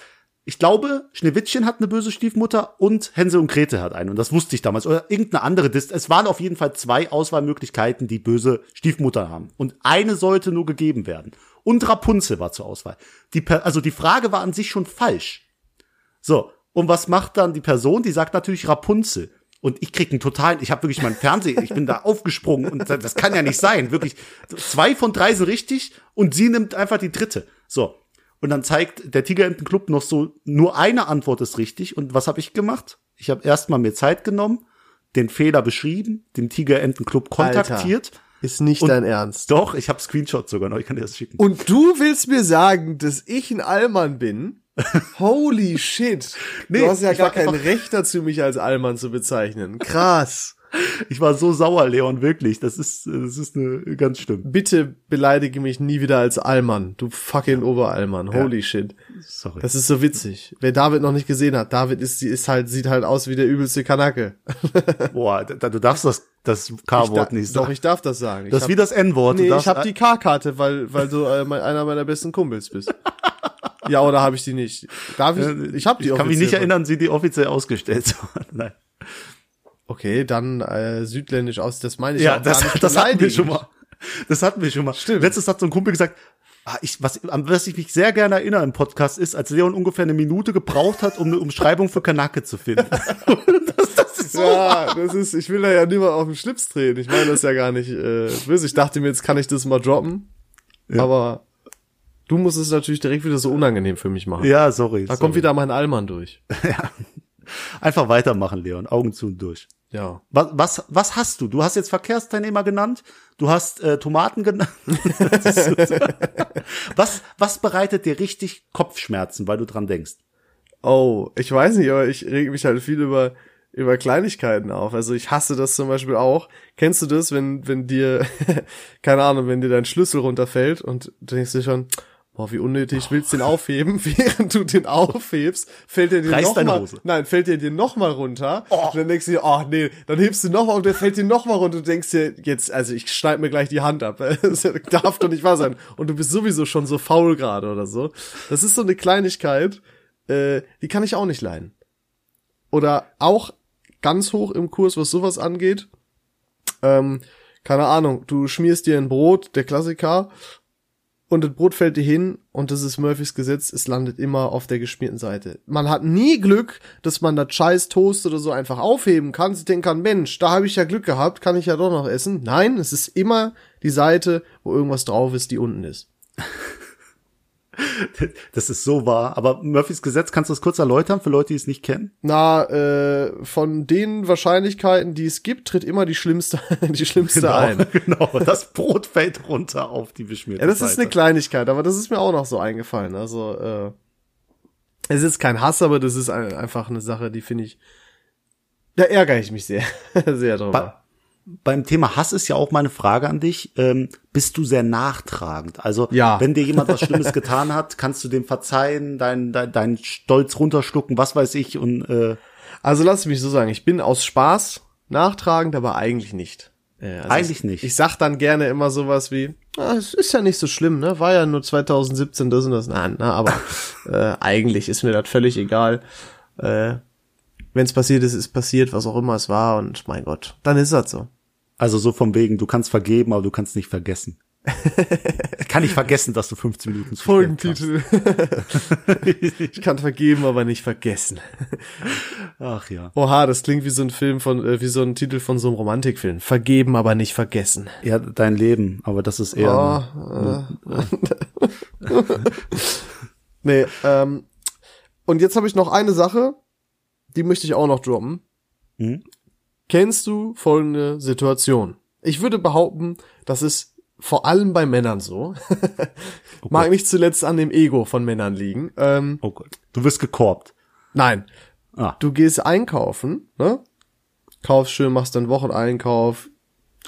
ich glaube, Schneewittchen hat eine böse Stiefmutter und Hänsel und Grete hat eine. Und das wusste ich damals. Oder irgendeine andere. Dis es waren auf jeden Fall zwei Auswahlmöglichkeiten, die böse Stiefmutter haben. Und eine sollte nur gegeben werden. Und Rapunzel war zur Auswahl. Die also die Frage war an sich schon falsch. So, und was macht dann die Person? Die sagt natürlich Rapunzel. Und ich krieg einen totalen, ich habe wirklich meinen Fernseher, ich bin da aufgesprungen und das kann ja nicht sein, wirklich. Zwei von drei sind richtig und sie nimmt einfach die dritte. So. Und dann zeigt der Tigerentenclub noch so, nur eine Antwort ist richtig. Und was habe ich gemacht? Ich habe erstmal mir Zeit genommen, den Fehler beschrieben, den Tigerentenclub kontaktiert. Ist nicht dein Ernst. Doch, ich habe Screenshot sogar noch, ich kann dir das schicken. Und du willst mir sagen, dass ich ein Allmann bin? Holy shit. Nee, du hast ja gar kein Recht dazu, mich als Allmann zu bezeichnen. Krass. Ich war so sauer, Leon, wirklich. Das ist, das ist eine, ganz schlimm. Bitte beleidige mich nie wieder als Allmann. Du fucking Oberallmann. Holy shit. Sorry. Das ist so witzig. Wer David noch nicht gesehen hat, David ist, ist halt, sieht halt aus wie der übelste Kanake. Boah, da, du darfst das, das K-Wort nicht Doch, sagen. ich darf das sagen. Das ist hab- wie das N-Wort. Nee, ich habe die K-Karte, weil, weil du äh, mein, einer meiner besten Kumpels bist. ja, oder habe ich die nicht? Darf ich? Ich habe die Ich kann mich nicht erinnern, sie die offiziell ausgestellt zu haben. Nein. Okay, dann äh, südländisch aus. Das meine ich Ja, auch das, gar nicht das hatten wir schon mal. Das hatten wir schon mal. Stimmt. Letztes hat so ein Kumpel gesagt, ah, ich, was, an was ich mich sehr gerne erinnere im Podcast ist, als Leon ungefähr eine Minute gebraucht hat, um eine Umschreibung für Kanake zu finden. das, das ist so. Ja, das ist, ich will da ja niemand auf den Schlips drehen. Ich meine das ja gar nicht äh, böse. Ich dachte mir, jetzt kann ich das mal droppen. Ja. Aber du musst es natürlich direkt wieder so unangenehm für mich machen. Ja, sorry. Da sorry. kommt wieder mein Allmann durch. Einfach weitermachen, Leon. Augen zu und durch. Ja. Was, was, was hast du? Du hast jetzt Verkehrsteilnehmer genannt, du hast äh, Tomaten genannt. was, was bereitet dir richtig Kopfschmerzen, weil du dran denkst? Oh, ich weiß nicht, aber ich reg mich halt viel über über Kleinigkeiten auf. Also ich hasse das zum Beispiel auch. Kennst du das, wenn wenn dir keine Ahnung, wenn dir dein Schlüssel runterfällt und du denkst dir schon, boah, wie unnötig, willst den aufheben, während du den aufhebst, fällt er dir Reißt noch deine mal, Hose. nein, fällt er dir noch mal runter. Und dann denkst du dir, oh nee, dann hebst du noch mal und der fällt dir noch mal runter. Du denkst dir, jetzt, also ich schneid mir gleich die Hand ab. Das darf doch nicht wahr sein. Und du bist sowieso schon so faul gerade oder so. Das ist so eine Kleinigkeit, äh, die kann ich auch nicht leiden. Oder auch ganz hoch im Kurs, was sowas angeht. Ähm, keine Ahnung, du schmierst dir ein Brot, der Klassiker, und das Brot fällt dir hin und das ist Murphys Gesetz, es landet immer auf der geschmierten Seite. Man hat nie Glück, dass man das scheiß Toast oder so einfach aufheben kann. Sie denken kann, Mensch, da habe ich ja Glück gehabt, kann ich ja doch noch essen. Nein, es ist immer die Seite, wo irgendwas drauf ist, die unten ist. Das ist so wahr. Aber Murphys Gesetz, kannst du das kurz erläutern für Leute, die es nicht kennen? Na, äh, von den Wahrscheinlichkeiten, die es gibt, tritt immer die schlimmste, die schlimmste genau, ein. Genau, das Brot fällt runter auf die beschmierte Ja, das Seite. ist eine Kleinigkeit, aber das ist mir auch noch so eingefallen. Also, äh, es ist kein Hass, aber das ist ein, einfach eine Sache, die finde ich, da ärgere ich mich sehr, sehr drüber. Ba beim Thema Hass ist ja auch meine Frage an dich. Ähm, bist du sehr nachtragend? Also, Ja. wenn dir jemand was Schlimmes getan hat, kannst du dem verzeihen, deinen dein, dein Stolz runterschlucken, was weiß ich, und äh, Also lass mich so sagen, ich bin aus Spaß nachtragend, aber eigentlich nicht. Äh, also Eigentlich ich, nicht. Ich sag dann gerne immer sowas wie, ah, es ist ja nicht so schlimm, ne? War ja nur 2017 das und das. Nein, ne? aber äh, eigentlich ist mir das völlig egal. Äh, Wenn es passiert ist, ist passiert, was auch immer es war und mein Gott, dann ist das so. Also so vom wegen, du kannst vergeben, aber du kannst nicht vergessen. ich kann nicht vergessen, dass du 15 Minuten zu. Folgentitel. ich kann vergeben, aber nicht vergessen. Ach ja. Oha, das klingt wie so ein Film von, äh, wie so ein Titel von so einem Romantikfilm. Vergeben, aber nicht vergessen. Ja, dein Leben, aber das ist eher. Oh, äh, nee, ähm, und jetzt habe ich noch eine Sache, die möchte ich auch noch droppen. Hm? Kennst du folgende Situation? Ich würde behaupten, das ist vor allem bei Männern so. Mag nicht zuletzt an dem Ego von Männern liegen. Ähm, Oh Gott. Du wirst gekorbt. nein, Ah. du gehst einkaufen, ne? Kaufst schön, machst deinen Wocheneinkauf,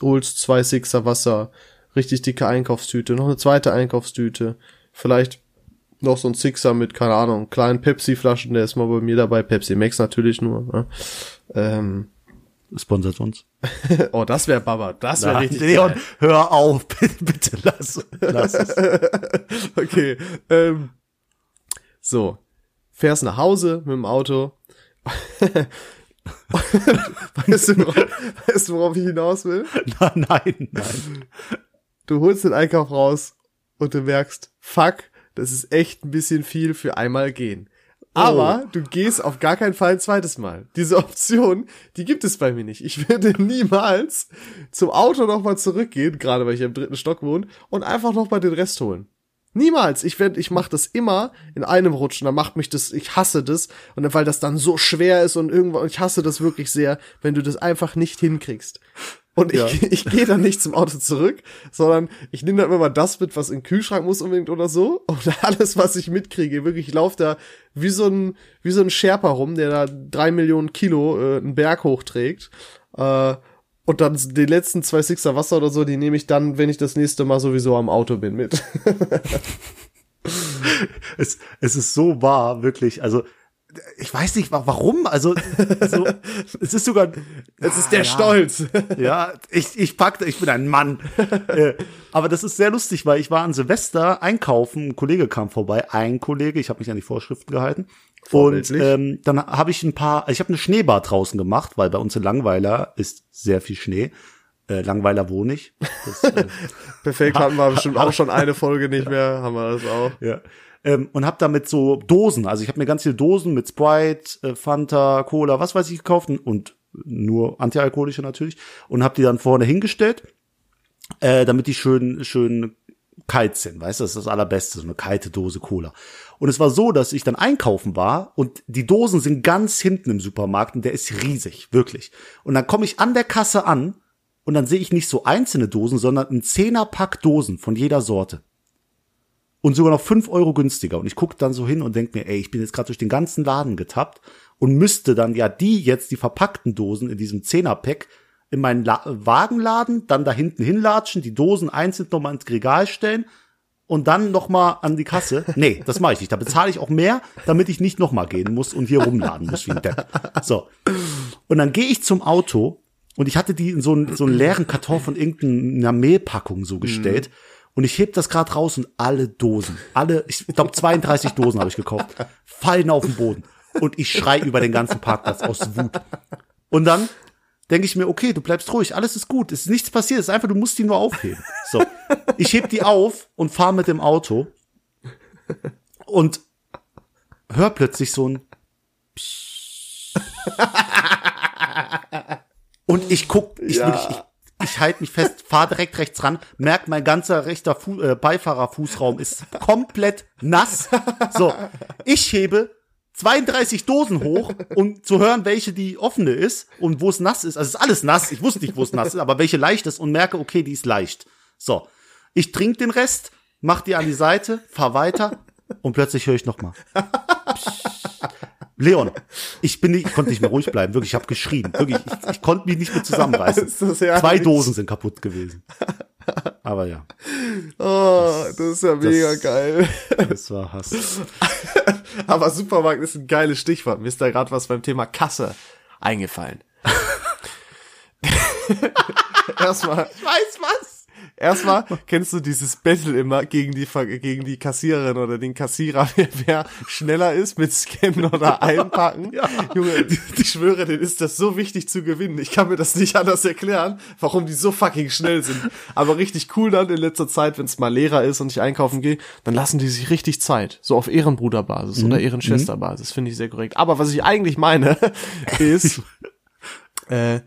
holst zwei Sixer Wasser, richtig dicke Einkaufstüte, noch eine zweite Einkaufstüte, vielleicht noch so ein Sixer mit, keine Ahnung, kleinen Pepsi-Flaschen, der ist mal bei mir dabei, Pepsi Max natürlich nur. Ne? Ähm, Sponsert uns. oh, das wäre Baba, das wäre richtig Leon, geil. hör auf, bitte, bitte lass, lass es. Okay, ähm, so, fährst nach Hause mit dem Auto. weißt, du, worauf, weißt du, worauf ich hinaus will? Nein, nein, nein. Du holst den Einkauf raus und du merkst, fuck, das ist echt ein bisschen viel für einmal gehen. Aber du gehst auf gar keinen Fall ein zweites Mal. Diese Option, die gibt es bei mir nicht. Ich würde niemals zum Auto nochmal zurückgehen, gerade weil ich im dritten Stock wohne, und einfach nochmal den Rest holen. Niemals. Ich werd, ich mache das immer in einem Rutschen. Da macht mich das, ich hasse das. Und weil das dann so schwer ist und irgendwann, ich hasse das wirklich sehr, wenn du das einfach nicht hinkriegst. Und ich, Ja. ich gehe dann nicht zum Auto zurück, sondern ich nehme dann immer das mit, was in den Kühlschrank muss unbedingt oder so. Und alles, was ich mitkriege, wirklich, ich laufe da wie so ein, wie so ein Sherpa rum, der da drei Millionen Kilo äh, einen Berg hochträgt. Äh, und dann die letzten zwei Sixer Wasser oder so, die nehme ich dann, wenn ich das nächste Mal sowieso am Auto bin, mit. Es, es ist so wahr, wirklich. Also, ich weiß nicht, wa- warum. Also, so, es ist sogar. Es ist der ja. Stolz. Ja, ich, ich packte, ich bin ein Mann. äh, aber das ist sehr lustig, weil ich war an Silvester einkaufen, ein Kollege kam vorbei, ein Kollege, ich habe mich an die Vorschriften gehalten. Und ähm, dann habe ich ein paar, ich habe eine Schneebar draußen gemacht, weil bei uns in Langweiler ist sehr viel Schnee. Äh, Langweiler wohne ich. Das, äh, Perfekt, hatten wir bestimmt auch schon eine Folge nicht mehr, haben wir das auch. Ja. Ähm, und hab damit so Dosen, also ich habe mir ganz viele Dosen mit Sprite, äh, Fanta, Cola, was weiß ich gekauft und, nur antialkoholische natürlich und hab die dann vorne hingestellt, äh, damit die schön schön kalt sind, weißt du, das ist das allerbeste, so eine kalte Dose Cola. Und es war so, dass ich dann einkaufen war und die Dosen sind ganz hinten im Supermarkt und der ist riesig, wirklich. Und dann komme ich an der Kasse an und dann sehe ich nicht so einzelne Dosen, sondern ein Zehnerpack Dosen von jeder Sorte und sogar noch fünf Euro günstiger. Und ich gucke dann so hin und denk mir, ey, ich bin jetzt gerade durch den ganzen Laden getappt und müsste dann ja die jetzt, die verpackten Dosen in diesem Zehnerpack, in meinen La Wagen laden, dann da hinten hinlatschen, die Dosen einzeln nochmal ins Regal stellen und dann nochmal an die Kasse. Nee, das mache ich nicht. Da bezahle ich auch mehr, damit ich nicht nochmal gehen muss und hier rumladen muss wie ein Depp. So. Und dann gehe ich zum Auto und ich hatte die in so einen, so einen leeren Karton von irgendeiner Mehlpackung so gestellt. Und ich heb das gerade raus und alle Dosen, alle, ich glaube 32 Dosen habe ich gekauft, fallen auf den Boden. Und ich schrei über den ganzen Parkplatz aus Wut. Und dann denke ich mir, okay, du bleibst ruhig, alles ist gut, es ist nichts passiert, es ist einfach, du musst die nur aufheben. So. Ich heb die auf und fahr mit dem Auto und hör plötzlich so ein Psst. Und ich guck, ich, Ja. wirklich, ich, ich halte mich fest, fahr direkt rechts ran, merk, mein ganzer rechter Fu äh, Beifahrerfußraum ist komplett nass. So, ich hebe 32 Dosen hoch, um zu hören, welche die offene ist und wo es nass ist. Also es ist alles nass. Ich wusste nicht, wo es nass ist, aber welche leicht ist und merke, okay, die ist leicht. So, ich trinke den Rest, mach die an die Seite, fahr weiter und plötzlich höre ich noch mal. Leon, ich bin nicht, ich konnte nicht mehr ruhig bleiben. Wirklich, ich habe geschrien. Wirklich, ich, ich konnte mich nicht mehr zusammenreißen. Das? Zwei Dosen sind kaputt gewesen. Aber ja, Oh, das ist ja mega das- geil. das war Hass. Aber Supermarkt ist ein geiles Stichwort. Mir ist da gerade was beim Thema Kasse eingefallen. Erstmal, Ich weiß was. Erstmal kennst du dieses Battle immer gegen die gegen die Kassiererin oder den Kassierer, wer, wer schneller ist mit Scannen oder Einpacken. Ja. Junge, ich schwöre, denen ist das so wichtig zu gewinnen. Ich kann mir das nicht anders erklären, warum die so fucking schnell sind. Aber richtig cool dann in letzter Zeit, wenn es mal leerer ist und ich einkaufen gehe, dann lassen die sich richtig Zeit. So auf Ehrenbruderbasis oder Ehrenschwesterbasis, finde ich sehr korrekt. Aber was ich eigentlich meine, ist, äh,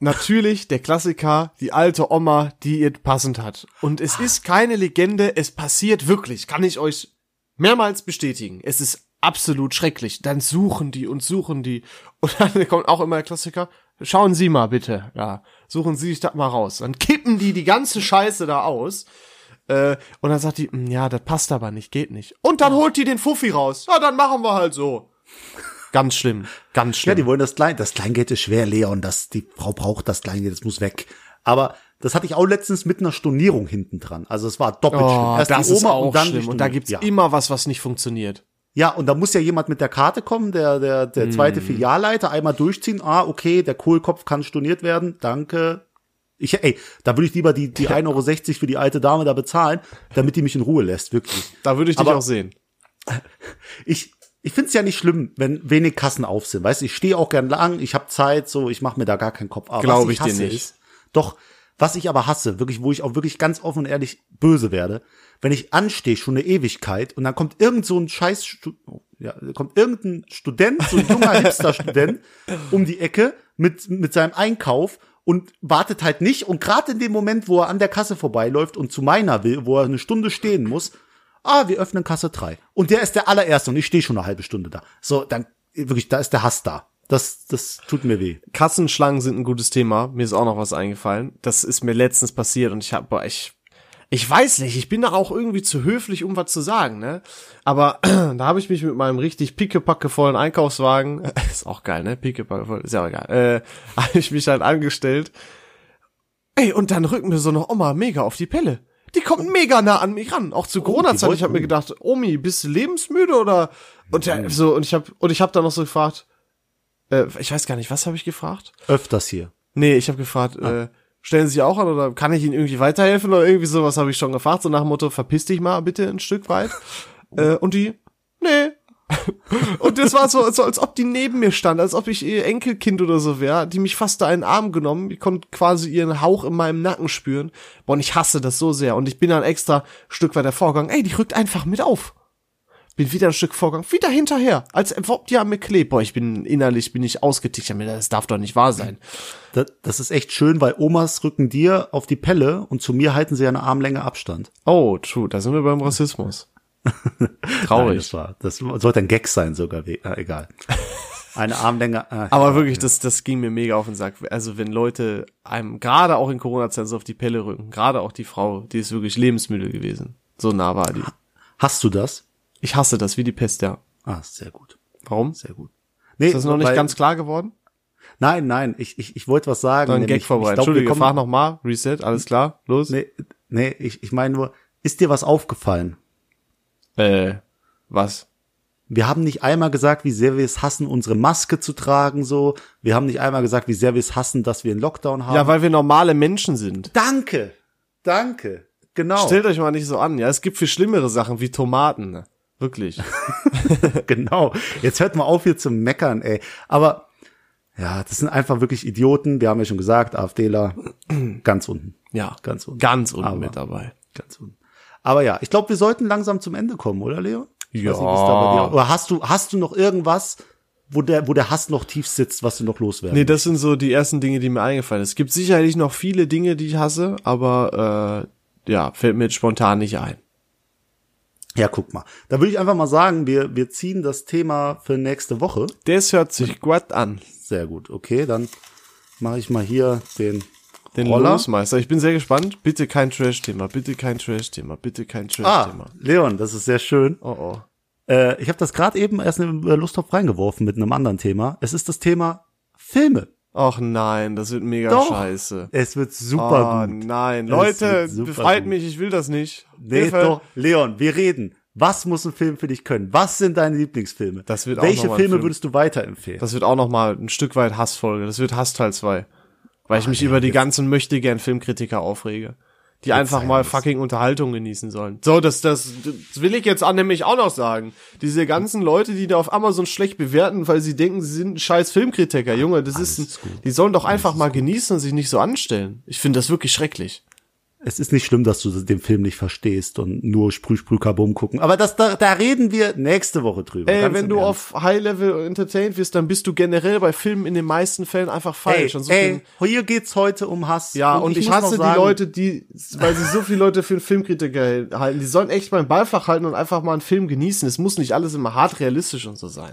natürlich der Klassiker, die alte Oma, die ihr passend hat. Und es ist keine Legende, es passiert wirklich, kann ich euch mehrmals bestätigen. Es ist absolut schrecklich. Dann suchen die und suchen die. Und dann kommt auch immer der Klassiker, schauen Sie mal bitte, ja, suchen Sie sich das mal raus. Dann kippen die die ganze Scheiße da aus. Äh, und dann sagt die, "Hm, ja, das passt aber nicht, geht nicht. Und dann holt die den Fuffi raus. Ja, dann machen wir halt so. Ganz schlimm, ganz Ja, schlimm. die wollen das Klein, das Kleingeld ist schwer, Leon, das, die Frau braucht das Kleingeld, das muss weg. Aber das hatte ich auch letztens mit einer Stornierung hinten dran. Also es war doppelt schlimm. Oh, Erst das die ist Oma auch und dann schlimm. Und da gibt's ja. immer was, was nicht funktioniert. Ja, und da muss ja jemand mit der Karte kommen, der, der, der Hm. zweite Filialleiter, einmal durchziehen. Ah, okay, der Kohlkopf kann storniert werden. Danke. Ich, ey, da würde ich lieber die, die 1,60 Euro für die alte Dame da bezahlen, damit die mich in Ruhe lässt, wirklich. Da würde ich dich Aber- auch sehen. Ich, ich find's ja nicht schlimm, wenn wenig Kassen auf sind. Weißt du, ich stehe auch gern lang, ich habe Zeit, so, ich mache mir da gar keinen Kopf. Aber Glaub was ich dir hasse nicht. Ist, doch, was ich aber hasse, wirklich, wo ich auch wirklich ganz offen und ehrlich böse werde, wenn ich anstehe, schon eine Ewigkeit, und dann kommt irgend so ein scheiß, oh, ja, kommt irgendein Student, so ein junger Hipster-Student, um die Ecke mit, mit seinem Einkauf und wartet halt nicht. Und gerade in dem Moment, wo er an der Kasse vorbeiläuft und zu meiner will, wo er eine Stunde stehen muss, ah, wir öffnen Kasse 3. Und der ist der allererste und ich stehe schon eine halbe Stunde da. So, dann, wirklich, da ist der Hass da. Das, das tut mir weh. Kassenschlangen sind ein gutes Thema. Mir ist auch noch was eingefallen. Das ist mir letztens passiert und ich habe, ich, ich weiß nicht, ich bin da auch irgendwie zu höflich, um was zu sagen, ne? Aber da habe ich mich mit meinem richtig pickepackevollen Einkaufswagen, ist auch geil, ne? Pickepackevoll, ist ja auch egal, äh, habe ich mich halt angestellt. Ey, und dann rückt mir so eine Oma mega auf die Pelle. Die kommt mega nah an mich ran, auch zu Corona-Zeit. wollte- Ich habe mir gedacht, Omi, bist du lebensmüde oder und der, so und ich habe und ich habe dann noch so gefragt, äh, ich weiß gar nicht, was habe ich gefragt? Öfters hier. Nee, ich habe gefragt, äh, stellen Sie sich auch an oder kann ich Ihnen irgendwie weiterhelfen oder irgendwie sowas habe ich schon gefragt, so nach dem Motto, verpiss dich mal bitte ein Stück weit. äh, und die, nee. und das war so, so, als ob die neben mir stand, als ob ich ihr Enkelkind oder so wäre, die mich fast da in den Arm genommen, ich konnte quasi ihren Hauch in meinem Nacken spüren. Boah, und ich hasse das so sehr und ich bin dann extra Stück weiter vorgegangen, ey, die rückt einfach mit auf. Bin wieder ein Stück vorgegangen, wieder hinterher, als ob die an mir klebt. Boah, ich bin innerlich, bin ich ausgetickt, ich das darf doch nicht wahr sein. Das, das ist echt schön, weil Omas rücken dir auf die Pelle und zu mir halten sie eine Armlänge Abstand. Oh, true, da sind wir beim Rassismus. Nein, Traurig. das war, das sollte ein Gag sein sogar, äh, egal. Eine Armlänge. Äh, Aber wirklich, das, das ging mir mega auf den Sack. Also wenn Leute einem gerade auch in Corona-Zeiten so auf die Pelle rücken, gerade auch die Frau, die ist wirklich lebensmüde gewesen. So nah war die. Hast du das? Ich hasse das wie die Pest, ja. Ah, sehr gut. Warum? Sehr gut. Nee, Ist das noch nicht ganz klar geworden? Nein, nein, ich, ich, ich wollte was sagen. Dann nämlich, Gag vorbei. ich glaub, wir Entschuldige, frag noch mal. Reset, alles klar? Los? Nee, nee ich, ich meine nur, ist dir was aufgefallen? Äh, was? Wir haben nicht einmal gesagt, wie sehr wir es hassen, unsere Maske zu tragen, so. Wir haben nicht einmal gesagt, wie sehr wir es hassen, dass wir einen Lockdown haben. Ja, weil wir normale Menschen sind. danke, danke, genau, Stellt euch mal nicht so an, ja. Es gibt viel schlimmere Sachen wie Tomaten. ne? Wirklich. genau. Jetzt hört mal auf hier zu meckern, ey. Aber ja, das sind einfach wirklich Idioten. Wir haben ja schon gesagt, AfDler ganz unten. Ja, Ganz unten. Ganz unten Aber- mit dabei. Ganz unten. Aber ja, ich glaube, wir sollten langsam zum Ende kommen, oder Leo? Ich Ja. nicht, Oder hast du, hast du noch irgendwas, wo der, wo der Hass noch tief sitzt, was du noch loswerden Nee, das sind so die ersten Dinge, die mir eingefallen sind. Es gibt sicherlich noch viele Dinge, die ich hasse, aber äh, ja, fällt mir jetzt spontan nicht ein. Ja, guck mal. Da würde ich einfach mal sagen, wir, wir ziehen das Thema für nächste Woche. Das hört sich gut an. Sehr gut. Okay, dann mache ich mal hier den, Den Roller. Losmeister. Ich bin sehr gespannt. Bitte kein Trash-Thema, bitte kein Trash-Thema, bitte kein Ah, Trash-Thema. Leon, das ist sehr schön. Oh oh. Äh, ich habe das gerade eben erst in den Lusttopf reingeworfen mit einem anderen Thema. Es ist das Thema Filme. Ach nein, das wird mega Doch. scheiße. Es wird super oh gut. nein, Es Leute, befreit gut. mich, ich will das nicht. Nee, Hilfe. doch, Leon, wir reden. Was muss ein Film für dich können? Was sind deine Lieblingsfilme? Das wird auch Welche mal ein Filme Film. würdest du weiterempfehlen? Das wird auch noch mal ein Stück weit Hassfolge. Das wird Hassteil 2. Weil ich Ah, mich über die ganzen möchte gern Filmkritiker aufrege. Die einfach mal fucking Unterhaltung genießen sollen. So, das, das, das will ich jetzt auch nämlich auch noch sagen. Diese ganzen Leute, die da auf Amazon schlecht bewerten, weil sie denken, sie sind ein scheiß Filmkritiker. Junge, das ist, ein, ist gut. die sollen doch einfach mal genießen und sich nicht so anstellen. Ich finde das wirklich schrecklich. Es ist nicht schlimm, dass du den Film nicht verstehst und nur Sprüh, Sprüh, Kabum gucken. Aber das, da, da reden wir nächste Woche drüber. Ey, wenn du Ernst. auf High Level entertained wirst, dann bist du generell bei Filmen in den meisten Fällen einfach falsch. Ey, Und so ey, hier geht's heute um Hass. Ja, und, ich, muss noch hasse die sagen, Leute, die, weil sie so viele Leute für einen Filmkritiker halten, die sollen echt beim Ballfach halten und einfach mal einen Film genießen. Es muss nicht alles immer hart realistisch und so sein.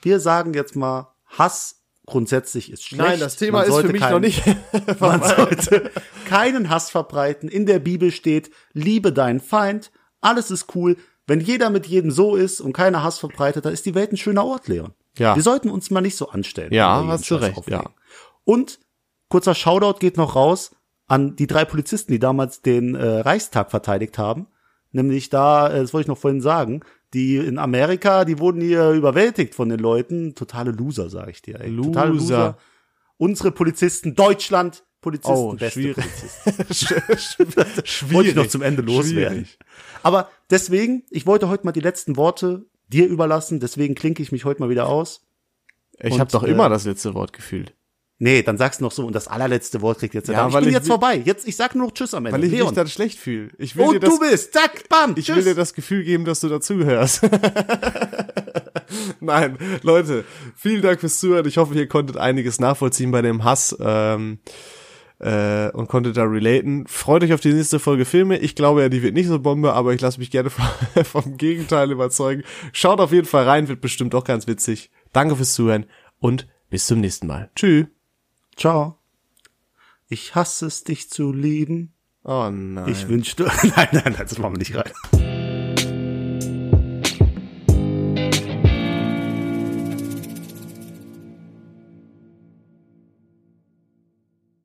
Wir sagen jetzt mal, Hass grundsätzlich ist schlecht. Nein, das Thema ist für mich keinen- noch nicht. Man sollte keinen Hass verbreiten. In der Bibel steht, liebe deinen Feind. Alles ist cool. Wenn jeder mit jedem so ist und keiner Hass verbreitet, dann ist die Welt ein schöner Ort, Leon. Ja. Wir sollten uns mal nicht so anstellen. Ja, hast du recht, ja. Und kurzer Shoutout geht noch raus an die drei Polizisten, die damals den äh, Reichstag verteidigt haben. Nämlich da, äh, das wollte ich noch vorhin sagen, die in Amerika, die wurden hier überwältigt von den Leuten. Totale Loser, sag ich dir. Ey. Totale Loser. Unsere Polizisten, Deutschland, Polizisten, Oh, beste schwierig. Polizisten. Schwierig. Wollte ich noch zum Ende loswerden. Schwierig. Aber deswegen, ich wollte heute mal die letzten Worte dir überlassen, deswegen klinke ich mich heute mal wieder aus. Ich habe doch äh, immer das letzte Wort gefühlt. Nee, dann sagst du noch so und das allerletzte Wort kriegt jetzt der Ja, Dame. Ich bin ich jetzt vorbei. Jetzt, ich sag nur noch Tschüss am Ende. Weil ich Leon. mich dann schlecht fühle. Ich will und dir das, du bist, zack, bam, ich tschüss. will dir das Gefühl geben, dass du dazuhörst. Nein, Leute, vielen Dank fürs Zuhören. Ich hoffe, ihr konntet einiges nachvollziehen bei dem Hass ähm, äh, und konntet da relaten. Freut euch auf die nächste Folge Filme. Ich glaube ja, die wird nicht so Bombe, aber ich lasse mich gerne vom, vom Gegenteil überzeugen. Schaut auf jeden Fall rein, wird bestimmt auch ganz witzig. Danke fürs Zuhören und bis zum nächsten Mal. Tschüss. Ciao. Ich hasse es, dich zu lieben. Oh nein. Ich wünschte, nein, nein, nein, das machen wir nicht rein.